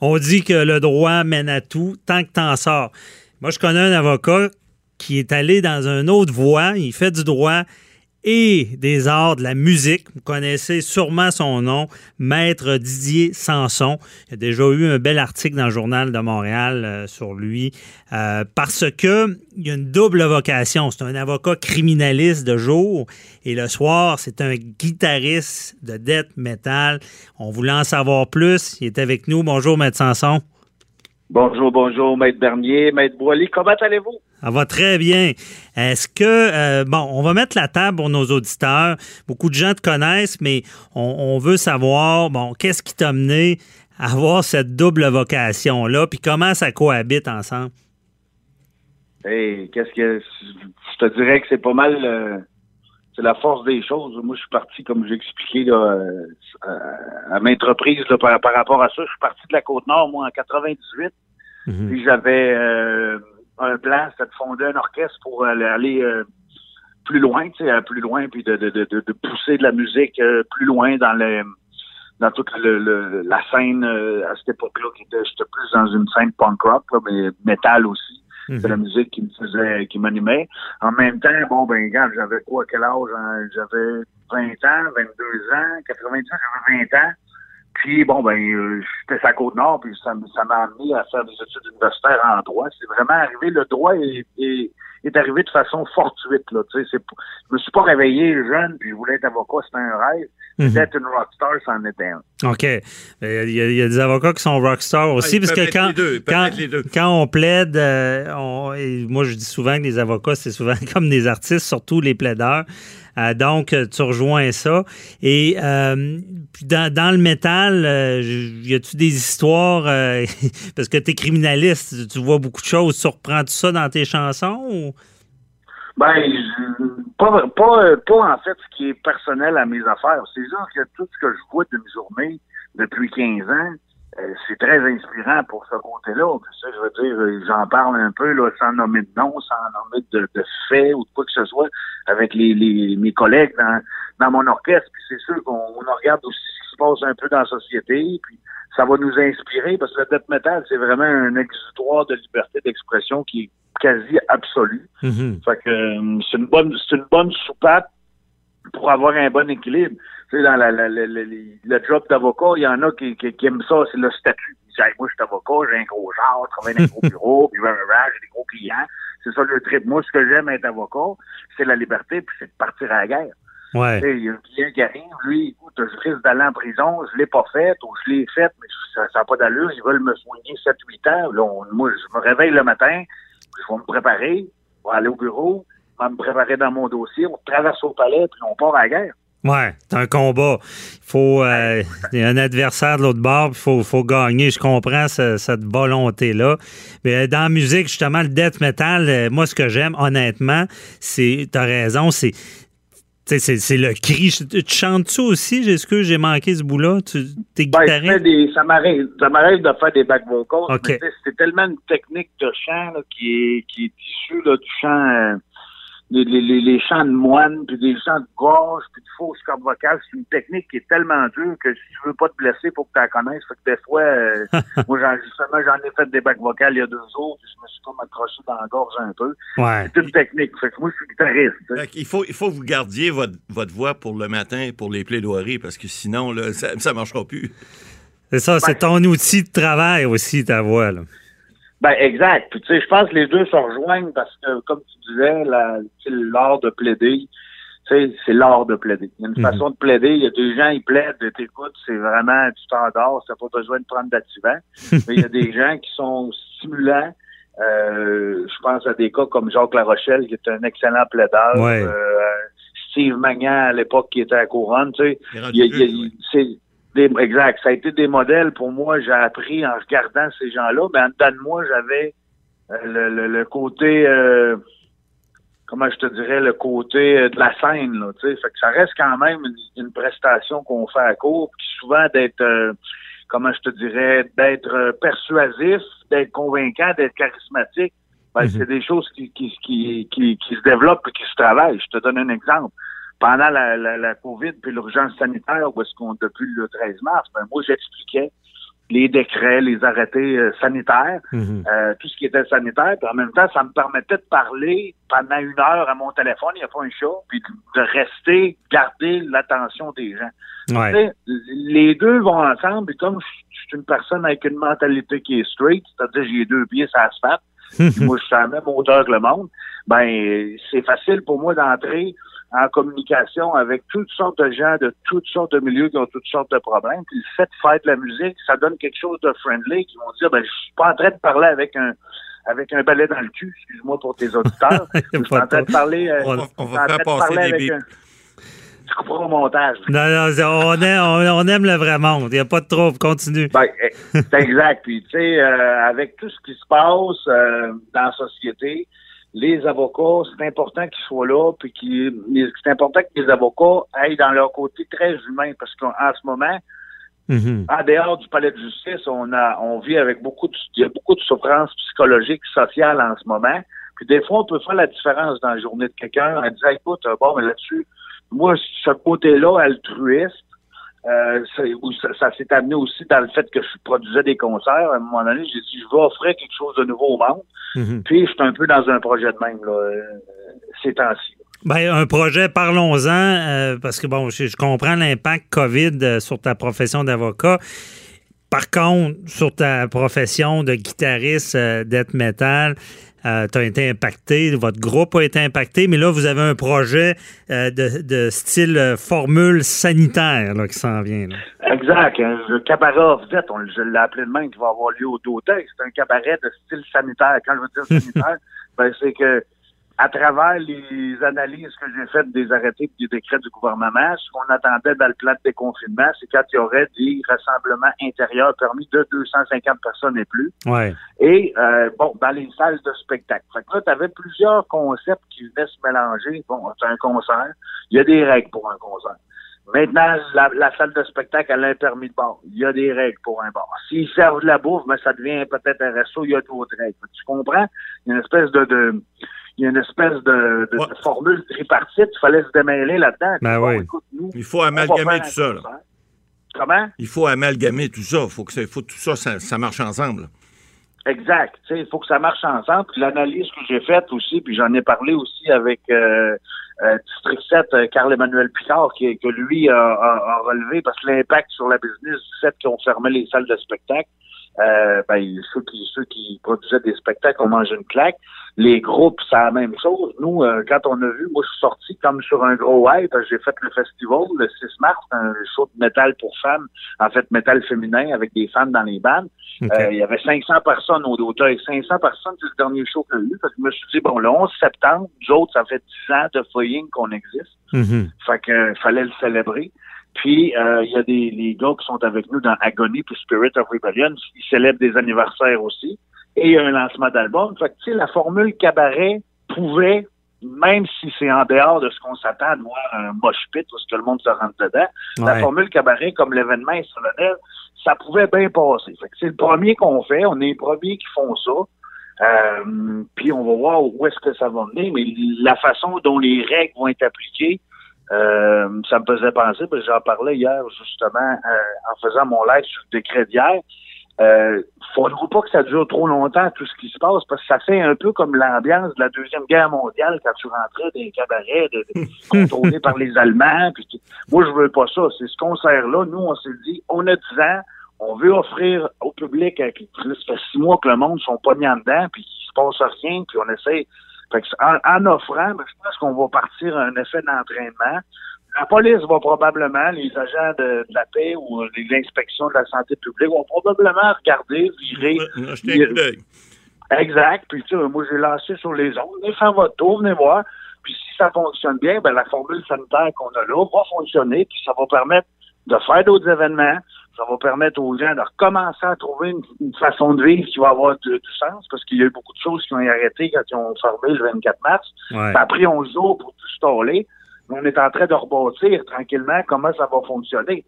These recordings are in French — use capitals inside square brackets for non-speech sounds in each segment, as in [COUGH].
On dit que le droit mène à tout tant que t'en sors. Moi, je connais un avocat qui est allé dans une autre voie. Il fait du droit et des arts de la musique. Vous connaissez sûrement son nom, Maître Didier Sanson. Il y a déjà eu un bel article dans le journal de Montréal euh, sur lui euh, parce que il y a une double vocation. C'est un avocat criminaliste de jour et le soir, c'est un guitariste de death metal. On voulait en savoir plus. Il est avec nous. Bonjour, Maître Sanson. Bonjour, bonjour, Maître Bernier, Maître Boily. Comment allez-vous? Ça va très bien. Est-ce que, euh, bon, on va mettre la table pour nos auditeurs. Beaucoup de gens te connaissent, mais on, veut savoir, bon, qu'est-ce qui t'a mené à avoir cette double vocation-là, puis comment ça cohabite ensemble? Hey, qu'est-ce que. Je te dirais que c'est pas mal. Euh, c'est la force des choses. Moi, je suis parti, comme j'ai expliqué, là, euh, à maintes reprises par, par, rapport à ça. Je suis parti de la Côte-Nord, moi, en 98. Mhm. Puis j'avais un plan, c'était de fonder un orchestre pour aller, euh, plus loin, tu sais, plus loin, puis de, de, de, de, pousser de la musique euh, plus loin dans le dans toute le, la scène euh, à cette époque-là, qui était, j'étais plus dans une scène punk rock, mais métal aussi. C'est la mhm. musique qui me faisait, qui m'animait. En même temps, bon, ben, regarde, j'avais quoi, quel âge? Hein? J'avais 20 ans, 22 ans, 90 ans, j'avais 20 ans. Puis, bon, ben, euh, j'étais à Côte-Nord, puis ça, ça m'a amené à faire des études universitaires en droit. C'est vraiment arrivé, le droit est, est, est, arrivé de façon fortuite, là. Tu sais, c'est, je me suis pas réveillé jeune, puis je voulais être avocat, c'était un rêve. Mhm. D'être une rockstar, c'en était un. OK. Il y, a, il y, a, des avocats qui sont rockstars aussi, parce que quand, quand, quand, on plaide, euh, on, moi, je dis souvent que les avocats, c'est souvent [LAUGHS] comme des artistes, surtout les plaideurs. Euh, donc, tu rejoins ça. Et euh, dans, le métal, euh, y a-tu des histoires, [LAUGHS] parce que tu es criminaliste, tu vois beaucoup de choses, tu reprends tout ça dans tes chansons? Ou? Ben, pas, pas, pas en fait ce qui est personnel à mes affaires. C'est genre que tout ce que je vois d'une journée depuis 15 ans, euh, c'est très inspirant pour ce côté-là. Ça, je veux dire, euh, j'en parle un peu là, sans nommer de nom, sans nommer de, de faits ou de quoi que ce soit avec les, les mes collègues dans, dans mon orchestre. Puis c'est sûr qu'on regarde aussi ce qui se passe un peu dans la société. Puis ça va nous inspirer parce que le death metal, c'est vraiment un exutoire de liberté d'expression qui est quasi absolu. Mm-hmm. Fait que euh, c'est une bonne c'est une bonne soupape pour avoir un bon équilibre. Tu sais, dans la, la, le job d'avocat, il y en a qui, qui, aiment ça, c'est le statut. Ils disent, moi, je suis avocat, j'ai un gros genre, je travaille dans un gros bureau, puis j'ai des gros clients. C'est ça le trip. Moi, ce que j'aime être avocat, c'est la liberté, puis c'est de partir à la guerre. Ouais. Il y a un client qui arrive, lui, écoute, je risque d'aller en prison, je l'ai pas fait, ou je l'ai fait, mais ça n'a pas d'allure, ils veulent me soigner 7-8 ans. Là, moi, je me réveille le matin, je vais me préparer, je vais aller au bureau, je vais me préparer dans mon dossier, on traverse au palais, puis on part à la guerre. Ouais, c'est un combat. Il faut euh, y a un adversaire de l'autre bord, il faut, faut gagner. Je comprends cette volonté-là. Mais euh, dans la musique, justement, le death metal, euh, moi, ce que j'aime, honnêtement, c'est, t'as raison, c'est c'est le cri. Tu chantes-tu aussi? Est-ce que j'ai manqué ce bout-là? Tu es ben, guitariste? ça m'arrive de faire des back vocals. C'est tellement une technique de chant qui, est, qui est issue du chant les, les, les, chants de moine, puis des chants de gorge, puis de fausses cordes vocales, c'est une technique qui est tellement dure que si tu veux pas te blesser, faut que tu la connaisses. Fait que des fois, euh, [LAUGHS] moi, j'en, justement, j'en ai fait des bacs vocales il y a deux jours, puis je me suis comme accroché dans la gorge un peu. Ouais. C'est une technique. Fait que moi, je suis guitariste. il faut, il faut que vous gardiez votre, votre voix pour le matin, pour les plaidoiries, parce que sinon, là, ça, ça marchera plus. C'est ça, c'est ton outil de travail aussi, ta voix, là. Ben, exact. Puis, tu sais, je pense que les deux se rejoignent parce que, comme tu disais, l'art de plaider, tu sais, c'est l'art de plaider. Il y a une mhm. façon de plaider. Il y a des gens, ils plaident, t'écoutes, c'est vraiment du standard, ça pas besoin de prendre d'activant. [LAUGHS] Mais il y a des gens qui sont stimulants. Euh, je pense à des cas comme Jacques Larochelle, qui est un excellent plaideur. Euh, Steve Magnan, à l'époque, qui était à Couronne, tu sais. Des, exact. Ça a été des modèles pour moi. J'ai appris en regardant ces gens-là. Mais en dedans de moi, j'avais euh, le, le, le côté, euh, comment je te dirais, le côté euh, de la scène. Là, tu sais. fait que ça reste quand même une, une prestation qu'on fait à court, puis souvent d'être, euh, comment je te dirais, d'être euh, persuasif, d'être convaincant, d'être charismatique. Ben, Mhm. C'est des choses qui, qui, qui, qui, qui se développent et qui se travaillent. Je te donne un exemple pendant la, la, la COVID puis l'urgence sanitaire, où est-ce qu'on, depuis le 13 mars, ben moi, j'expliquais les décrets, les arrêtés euh, sanitaires, Mhm. euh, tout ce qui était sanitaire, puis en même temps, ça me permettait de parler pendant une heure à mon téléphone, il n'y a pas un chat, puis de rester, garder l'attention des gens. Ouais. Tu sais, les deux vont ensemble, et comme je suis une personne avec une mentalité qui est straight, c'est-à-dire j'ai deux pieds sur l'asphalte, puis [LAUGHS] moi je suis à la même hauteur que le monde, ben c'est facile pour moi d'entrer en communication avec toutes sortes de gens de toutes sortes de milieux qui ont toutes sortes de problèmes. Puis le fait de faire de la musique, ça donne quelque chose de friendly qui vont dire ben je suis pas en train de parler avec un avec un balai dans le cul, excuse-moi pour tes auditeurs. [LAUGHS] je suis en train de parler euh, On, on va en train faire de passer parler des avec Tu couperas au montage. Non, non, on aime, on, on aime le vrai monde. Il n'y a pas de trouble. Continue. Ben, eh, c'est [LAUGHS] exact. Puis, tu sais, euh, avec tout ce qui se passe euh, dans la société, les avocats, c'est important qu'ils soient là, puis qu'ils- c'est important que les avocats aillent dans leur côté très humain, parce qu'en en ce moment, Mhm. en dehors du palais de justice, on a, on vit avec beaucoup de, il y a beaucoup de souffrances psychologiques, sociales en ce moment. Puis des fois, on peut faire la différence dans la journée de quelqu'un en disant, écoute, bon, mais là-dessus, moi, ce côté-là, altruiste, euh, ça, ça s'est amené aussi dans le fait que je produisais des concerts. À un moment donné, j'ai dit, je vais offrir quelque chose de nouveau au monde. Mhm. Puis, je suis un peu dans un projet de même, là, euh, ces temps-ci. Ben, un projet, parlons-en, euh, parce que bon, je, je comprends l'impact COVID euh, sur ta profession d'avocat. Par contre, sur ta profession de guitariste death metal, tu as été impacté, votre groupe a été impacté, mais là, vous avez un projet euh, de, de style euh, formule sanitaire là, qui s'en vient. là. Exact. hein, Le cabaret off-dette, on, je l'ai appelé de même, qui va avoir lieu au Daudet. C'est un cabaret de style sanitaire. Quand je veux dire sanitaire, [LAUGHS] ben, c'est que à travers les analyses que j'ai faites des arrêtés et des décrets du gouvernement, ce qu'on attendait dans le plan de déconfinement, c'est quand il y aurait des rassemblements intérieurs permis de 250 personnes et plus. Ouais. Et euh, bon, dans les salles de spectacle. Fait que là, tu avais plusieurs concepts qui venaient se mélanger. Bon, c'est un concert. Il y a des règles pour un concert. Maintenant, la, la salle de spectacle, elle a un permis de bar. Il y a des règles pour un bar. S'ils servent de la bouffe, mais ça devient peut-être un resto, il y a d'autres règles. Tu comprends? Il y a une espèce de, de il y a une espèce de, de Ouais. formule tripartite. Il fallait se démêler là-dedans. Ben oui. nous, Il faut amalgamer tout ça. là. Comment? Il faut amalgamer tout ça. Il faut que ça, faut tout ça, ça, ça marche ensemble. Exact. Il faut que ça marche ensemble. Puis l'analyse que j'ai faite aussi, puis j'en ai parlé aussi avec euh, euh, District 7, euh, Carl-Emmanuel Picard, qui, que lui a, a- a relevé, parce que l'impact sur la business du fait qu'on fermait les salles de spectacle, euh, ben, ceux qui ceux qui produisaient des spectacles ont mangé une claque. Les groupes, c'est la même chose. Nous, euh, quand on a vu, moi, je suis sorti comme sur un gros hype. J'ai fait le festival le 6 mars, un show de métal pour femmes, en fait, métal féminin avec des femmes dans les bandes. Euh, il y avait 500 personnes au Daudet. 500 personnes, c'est le dernier show que j'ai eu. Parce que je me suis dit, bon, le 11 septembre, nous autres, ça fait 10 ans de foying qu'on existe. Mhm. Fait que euh, fallait le célébrer. Puis, euh, il y a des les gars qui sont avec nous dans Agony puis Spirit of Rebellion. Ils célèbrent des anniversaires aussi. Et un lancement d'album. Fait que, tu sais, la formule cabaret pouvait, même si c'est en dehors de ce qu'on s'attend de voir un mosh pit où ce que le monde se rentre dedans, la formule cabaret, comme l'événement est solennel, ça pouvait bien passer. Fait que c'est le premier qu'on fait. On est les premiers qui font ça. Euh, puis on va voir où est-ce que ça va mener, mais la façon dont les règles vont être appliquées, euh, ça me faisait penser, parce que j'en parlais hier justement euh, en faisant mon live sur le décret d'hier. Euh, faudra pas que ça dure trop longtemps tout ce qui se passe parce que ça fait un peu comme l'ambiance de la deuxième guerre mondiale quand tu rentrais dans les cabarets de, de- [LAUGHS] contrôlés par les Allemands. Puis moi je veux pas ça. C'est ce concert-là. Nous on s'est dit on a 10 ans, on veut offrir au public. euh, puis ça fait six mois que le monde sont pas mis en dedans puis qu'il se passe rien puis on essaie. Fait que en, en offrant, ben, je pense qu'on va partir à un effet d'entraînement. La police va probablement, les agents de, de la paix ou euh, les inspections de la santé publique vont probablement regarder, virer. Ouais, jetez un coup d'œil. Exact. Puis tu sais, moi j'ai lancé sur les ondes. Venez faire votre tour, venez voir. Puis si ça fonctionne bien, ben la formule sanitaire qu'on a là va fonctionner, puis ça va permettre de faire d'autres événements. Ça va permettre aux gens de recommencer à trouver une, une façon de vivre qui va avoir du, du sens, parce qu'il y a eu beaucoup de choses qui ont arrêté quand ils ont fermé le 24 mars. Ouais. Ça a pris 11 jours pour tout staller. On est en train de rebâtir tranquillement comment ça va fonctionner.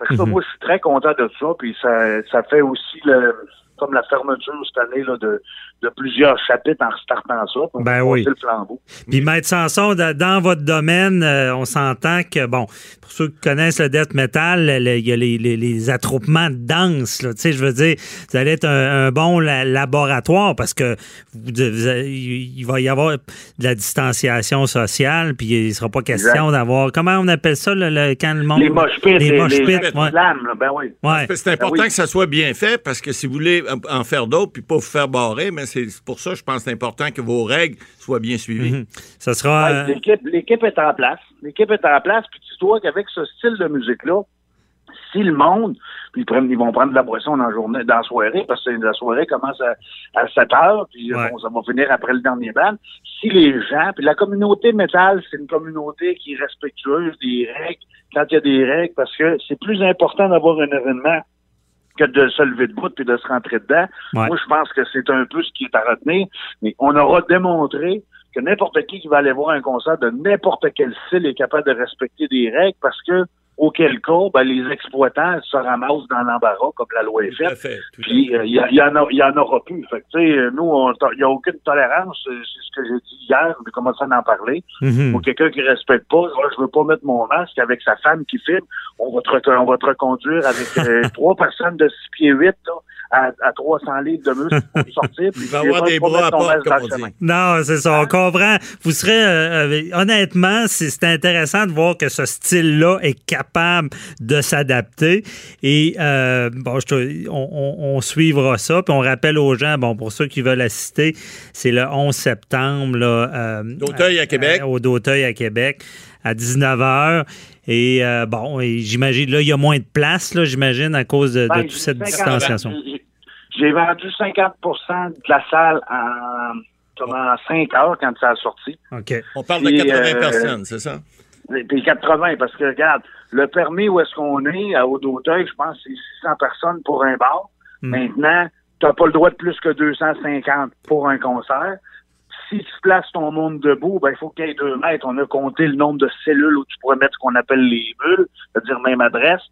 Fait que Mhm. moi, je suis très content de ça. Puis ça, ça fait aussi le, comme la fermeture cette année là, de, de plusieurs chapitres en restartant ça. pour Ben oui. le flambeau. Puis, Maître Sanson, da- dans votre domaine, euh, on s'entend que, bon, pour ceux qui connaissent le death metal, il y a les, les- les attroupements de danse. Tu sais, je veux dire, vous allez être un, un bon la- laboratoire parce que vous, il va y avoir de la distanciation sociale, puis il ne sera pas question d'avoir. Comment on appelle ça, le, le- quand le monde. Les moches pits, Les les, moches les, pits, ouais. là, ben oui. Ouais. C'est important Ben oui. que ça soit bien fait parce que si vous voulez en faire d'autres puis pas vous faire barrer, mais c'est pour ça, je pense que c'est important que vos règles soient bien suivies. Mhm. Ça sera. Ouais, euh, L'équipe, l'équipe est en place. L'équipe est en place. Puis tu vois qu'avec ce style de musique-là, si le monde, puis ils, prennent, ils vont prendre de la boisson dans la journée, dans la soirée, parce que la soirée commence à, à 7 heures, puis Ouais. bon, ça va finir après le dernier band. Si les gens, puis la communauté métal, c'est une communauté qui est respectueuse des règles, quand il y a des règles, parce que c'est plus important d'avoir un événement que de se lever debout puis de se rentrer dedans. Ouais. Moi, je pense que c'est un peu ce qui est à retenir, mais on aura démontré que n'importe qui qui va aller voir un concert de n'importe quel style est capable de respecter des règles parce que, auquel cas, ben, les exploitants se ramassent dans l'embarras comme la loi est Tout à faite. fait. tout Puis fait. euh, il y, il en a- il y en aura plus. Fait que, tu sais, nous, il n'y a aucune tolérance. C'est ce que j'ai dit hier. J'ai commencé à en parler. mhm. Pour quelqu'un qui respecte pas, je veux pas mettre mon masque avec sa femme qui filme. On va te, on va te reconduire avec euh, [LAUGHS] trois personnes de 6 pieds 8 là, à, à 300 livres de muscles pour sortir. Puis [LAUGHS] Il va avoir des bras à porte, comme on dit. Non, c'est ça, on comprend. Vous serez, euh, euh, honnêtement, c'est c'est intéressant de voir que ce style-là est capable de s'adapter. Et euh, bon, je te- on, on- on suivra ça. Puis on rappelle aux gens, bon, pour ceux qui veulent assister, c'est le 11 septembre là, euh, D'Auteuil à Québec. au d'Auteuil à Québec à 19h. Et euh, bon, j'imagine, là, il y a moins de place, là, j'imagine, à cause de, de Ben, toute cette 50, distanciation. j'ai- vendu 50% de la salle en, comme en 5 heures quand ça a sorti. OK. On parle de Puis, 80 euh, personnes, c'est ça? Puis 80, parce que regarde, le permis où est-ce qu'on est, à Haut-d'Auteuil, je pense que c'est 600 personnes pour un bar. Hmm. Maintenant, tu n'as pas le droit de plus que 250 pour un concert. Si tu places ton monde debout, ben il faut qu'il y ait deux mètres. On a compté le nombre de cellules où tu pourrais mettre ce qu'on appelle les bulles, c'est-à-dire même adresse.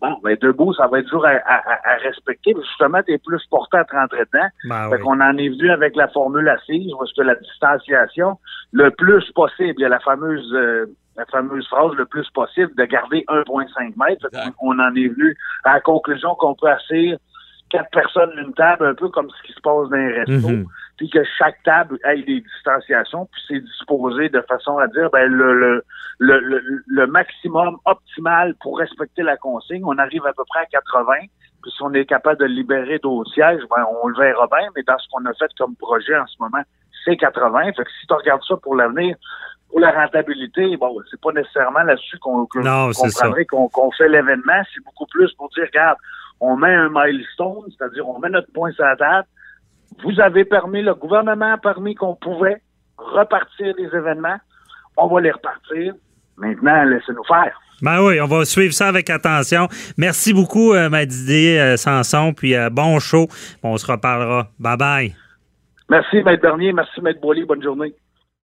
Bon, ben debout, ça va être dur à, à- à- à respecter. Justement, tu es plus porté à te rentrer dedans. Ben Fait oui. qu'on en est venu avec la formule assise, parce que la distanciation, le plus possible, il y a la fameuse euh, la fameuse phrase le plus possible de garder 1,5 mètres. On en est venu à la conclusion qu'on peut asseoir quatre personnes d'une table, un peu comme ce qui se passe dans les restos, Mhm. Puis que chaque table ait des distanciations, puis c'est disposé de façon à dire ben le, le, le, le, le maximum optimal pour respecter la consigne. On arrive à peu près à 80. Puis si on est capable de libérer d'autres sièges, ben on le verra bien, mais dans ce qu'on a fait comme projet en ce moment, c'est 80. Fait que si tu regardes ça pour l'avenir, pour la rentabilité, bon, c'est pas nécessairement là-dessus qu'on comprendrez qu'on qu'on fait l'événement. C'est beaucoup plus pour dire, regarde, on met un milestone, c'est-à-dire on met notre point sur la table. Vous avez permis, le gouvernement a permis qu'on pouvait repartir des événements. On va les repartir. Maintenant, laissez-nous faire. Ben oui, on va suivre ça avec attention. Merci beaucoup, euh, Didier euh, Sanson, puis euh, bon show. On se reparlera. Bye bye. Merci, Maître Bernier. Merci, Maître Boily. Bonne journée.